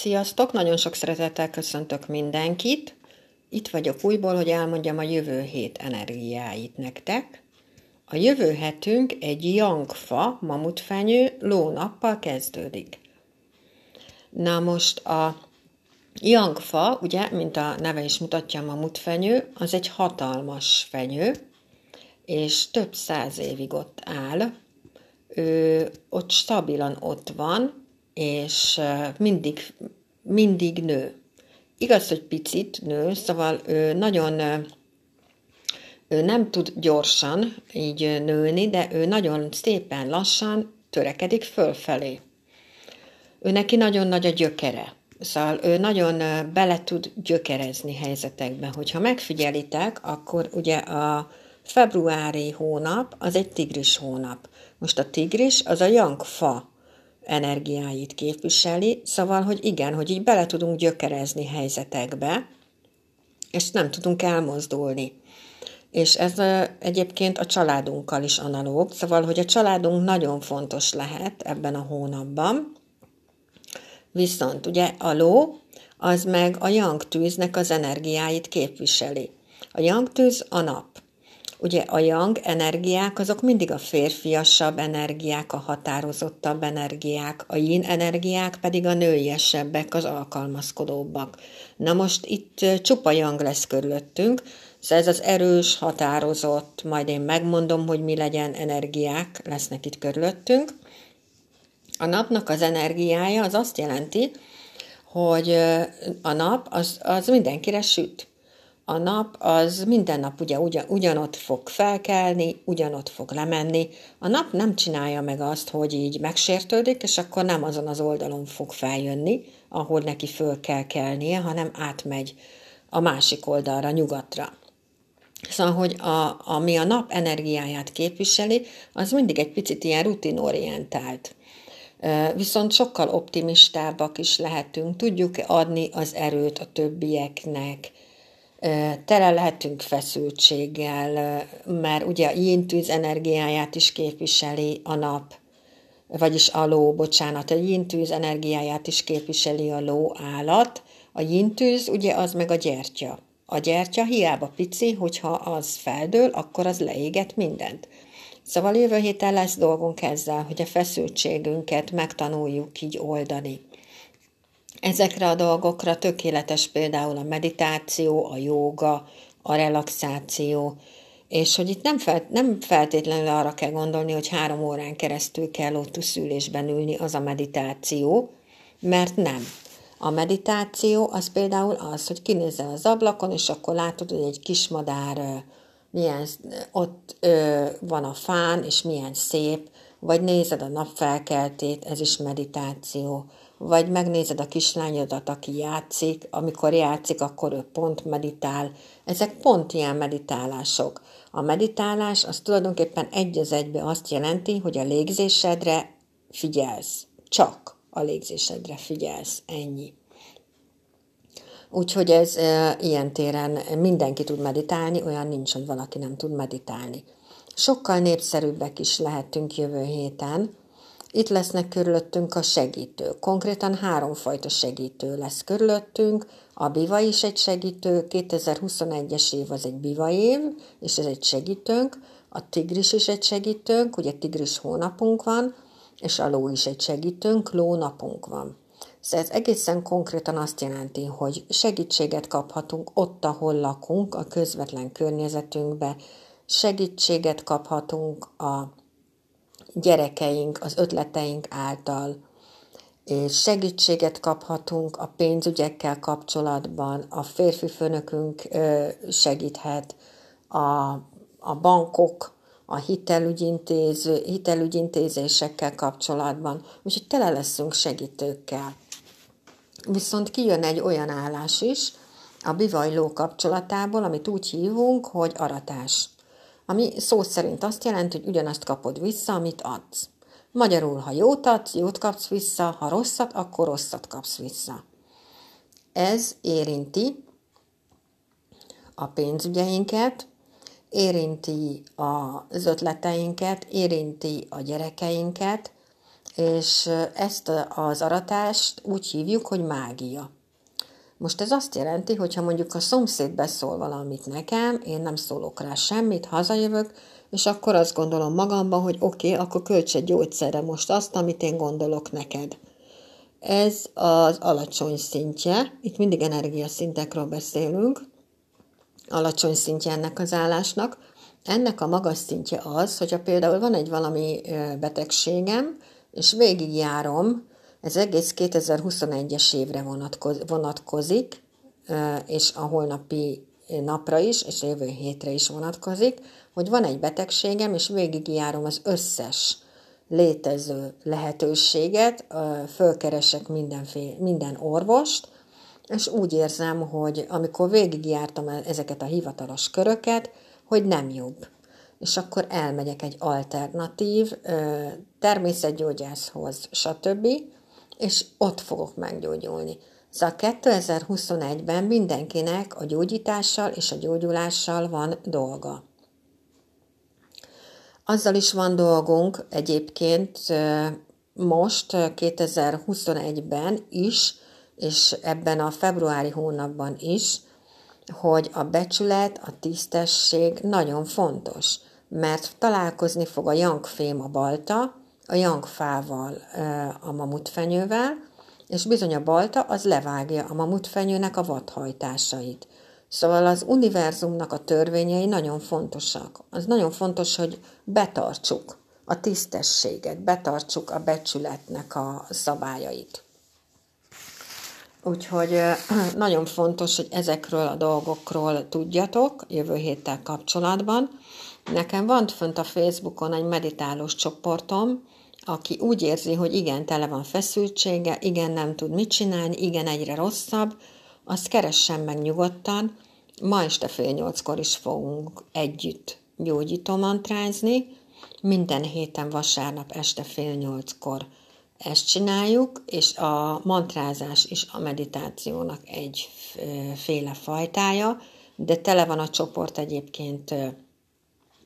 Sziasztok! Nagyon sok szeretettel köszöntök mindenkit. Itt vagyok újból, hogy elmondjam a jövő hét energiáit nektek. A jövő hetünk egy jangfa, mamutfenyő, lónappal kezdődik. Na most a jangfa, ugye, mint a neve is mutatja, mamutfenyő, az egy hatalmas fenyő, és több száz évig ott áll. Ő ott stabilan ott van, és mindig, mindig nő. Igaz, hogy picit nő, szóval ő nagyon ő nem tud gyorsan így nőni, de ő nagyon szépen lassan törekedik fölfelé. Ő neki nagyon nagy a gyökere. Szóval ő nagyon bele tud gyökerezni helyzetekbe. Hogyha megfigyelitek, akkor ugye a februári hónap az egy tigris hónap. Most a tigris az a jangfa energiáit képviseli, szóval, hogy igen, hogy így bele tudunk gyökerezni helyzetekbe, és nem tudunk elmozdulni. És ez egyébként a családunkkal is analóg, szóval, hogy a családunk nagyon fontos lehet ebben a hónapban. Viszont ugye a ló, az meg a yang tűznek az energiáit képviseli. A yang tűz a nap. Ugye a yang energiák azok mindig a férfiasabb energiák, a határozottabb energiák, a yin energiák pedig a nőiesebbek, az alkalmazkodóbbak. Na most itt csupa yang lesz körülöttünk, szóval ez az erős, határozott, majd én megmondom, hogy mi legyen energiák lesznek itt körülöttünk. A napnak az energiája az azt jelenti, hogy a nap az, az mindenkire süt a nap az minden nap ugye ugyan, ugyanott fog felkelni, ugyanott fog lemenni. A nap nem csinálja meg azt, hogy így megsértődik, és akkor nem azon az oldalon fog feljönni, ahol neki föl kell kelnie, hanem átmegy a másik oldalra, nyugatra. Szóval, hogy a, ami a nap energiáját képviseli, az mindig egy picit ilyen rutinorientált. Viszont sokkal optimistábbak is lehetünk, tudjuk adni az erőt a többieknek, tele lehetünk feszültséggel, mert ugye a yin-tűz energiáját is képviseli a nap, vagyis a ló, bocsánat, a yin-tűz energiáját is képviseli a ló állat, a yin-tűz ugye az meg a gyertya. A gyertya hiába pici, hogyha az feldől, akkor az leéget mindent. Szóval jövő héten lesz dolgunk ezzel, hogy a feszültségünket megtanuljuk így oldani. Ezekre a dolgokra tökéletes például a meditáció, a jóga, a relaxáció, és hogy itt nem, fel, nem feltétlenül arra kell gondolni, hogy három órán keresztül kell lótuszülésben ülni, az a meditáció, mert nem. A meditáció az például az, hogy kinézel az ablakon, és akkor látod, hogy egy kismadár milyen ott ö, van a fán, és milyen szép, vagy nézed a napfelkeltét, ez is meditáció vagy megnézed a kislányodat, aki játszik, amikor játszik, akkor ő pont meditál. Ezek pont ilyen meditálások. A meditálás az tulajdonképpen egy az egybe azt jelenti, hogy a légzésedre figyelsz. Csak a légzésedre figyelsz. Ennyi. Úgyhogy ez e, ilyen téren mindenki tud meditálni, olyan nincs, hogy valaki nem tud meditálni. Sokkal népszerűbbek is lehetünk jövő héten, itt lesznek körülöttünk a segítő. Konkrétan háromfajta segítő lesz körülöttünk. A biva is egy segítő, 2021-es év az egy biva év, és ez egy segítőnk. A tigris is egy segítőnk, ugye tigris hónapunk van, és a ló is egy segítőnk, lónapunk van. Szóval ez egészen konkrétan azt jelenti, hogy segítséget kaphatunk ott, ahol lakunk, a közvetlen környezetünkbe, segítséget kaphatunk a gyerekeink, az ötleteink által, és segítséget kaphatunk a pénzügyekkel kapcsolatban, a férfi főnökünk segíthet, a, a bankok, a hitelügyintéző, hitelügyintézésekkel kapcsolatban, úgyhogy tele leszünk segítőkkel. Viszont kijön egy olyan állás is a bivajló kapcsolatából, amit úgy hívunk, hogy aratás ami szó szerint azt jelenti, hogy ugyanazt kapod vissza, amit adsz. Magyarul, ha jót adsz, jót kapsz vissza, ha rosszat, akkor rosszat kapsz vissza. Ez érinti a pénzügyeinket, érinti az ötleteinket, érinti a gyerekeinket, és ezt az aratást úgy hívjuk, hogy mágia. Most ez azt jelenti, hogy ha mondjuk a szomszéd beszól valamit nekem, én nem szólok rá semmit, hazajövök, és akkor azt gondolom magamban, hogy oké, okay, akkor költs egy gyógyszerre most azt, amit én gondolok neked. Ez az alacsony szintje, itt mindig energiaszintekről beszélünk, alacsony szintje ennek az állásnak. Ennek a magas szintje az, hogyha például van egy valami betegségem, és végigjárom, ez egész 2021-es évre vonatkozik, és a holnapi napra is, és a jövő hétre is vonatkozik, hogy van egy betegségem, és végigjárom az összes létező lehetőséget, fölkeresek mindenféle, minden orvost, és úgy érzem, hogy amikor végigjártam ezeket a hivatalos köröket, hogy nem jobb. És akkor elmegyek egy alternatív természetgyógyászhoz, stb., és ott fogok meggyógyulni. Szóval 2021-ben mindenkinek a gyógyítással és a gyógyulással van dolga. Azzal is van dolgunk egyébként most 2021-ben is, és ebben a februári hónapban is, hogy a becsület, a tisztesség nagyon fontos, mert találkozni fog a jankfém a balta, a jankfával, a mamutfenyővel, és bizony a balta az levágja a mamutfenyőnek a vadhajtásait. Szóval az univerzumnak a törvényei nagyon fontosak. Az nagyon fontos, hogy betartsuk a tisztességet, betartsuk a becsületnek a szabályait. Úgyhogy nagyon fontos, hogy ezekről a dolgokról tudjatok jövő héttel kapcsolatban. Nekem van fönt a Facebookon egy meditálós csoportom, aki úgy érzi, hogy igen, tele van feszültsége, igen, nem tud mit csinálni, igen, egyre rosszabb, azt keressen meg nyugodtan. Ma este fél nyolckor is fogunk együtt gyógyító mantrázni. Minden héten vasárnap este fél nyolckor ezt csináljuk, és a mantrázás is a meditációnak egy féle fajtája, de tele van a csoport egyébként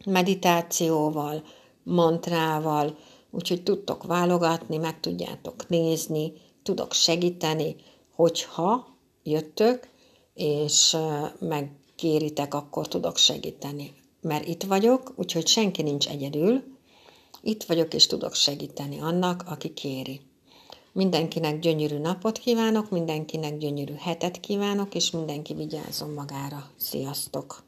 meditációval, mantrával, úgyhogy tudtok válogatni, meg tudjátok nézni, tudok segíteni, hogyha jöttök, és megkéritek, akkor tudok segíteni. Mert itt vagyok, úgyhogy senki nincs egyedül, itt vagyok, és tudok segíteni annak, aki kéri. Mindenkinek gyönyörű napot kívánok, mindenkinek gyönyörű hetet kívánok, és mindenki vigyázzon magára. Sziasztok!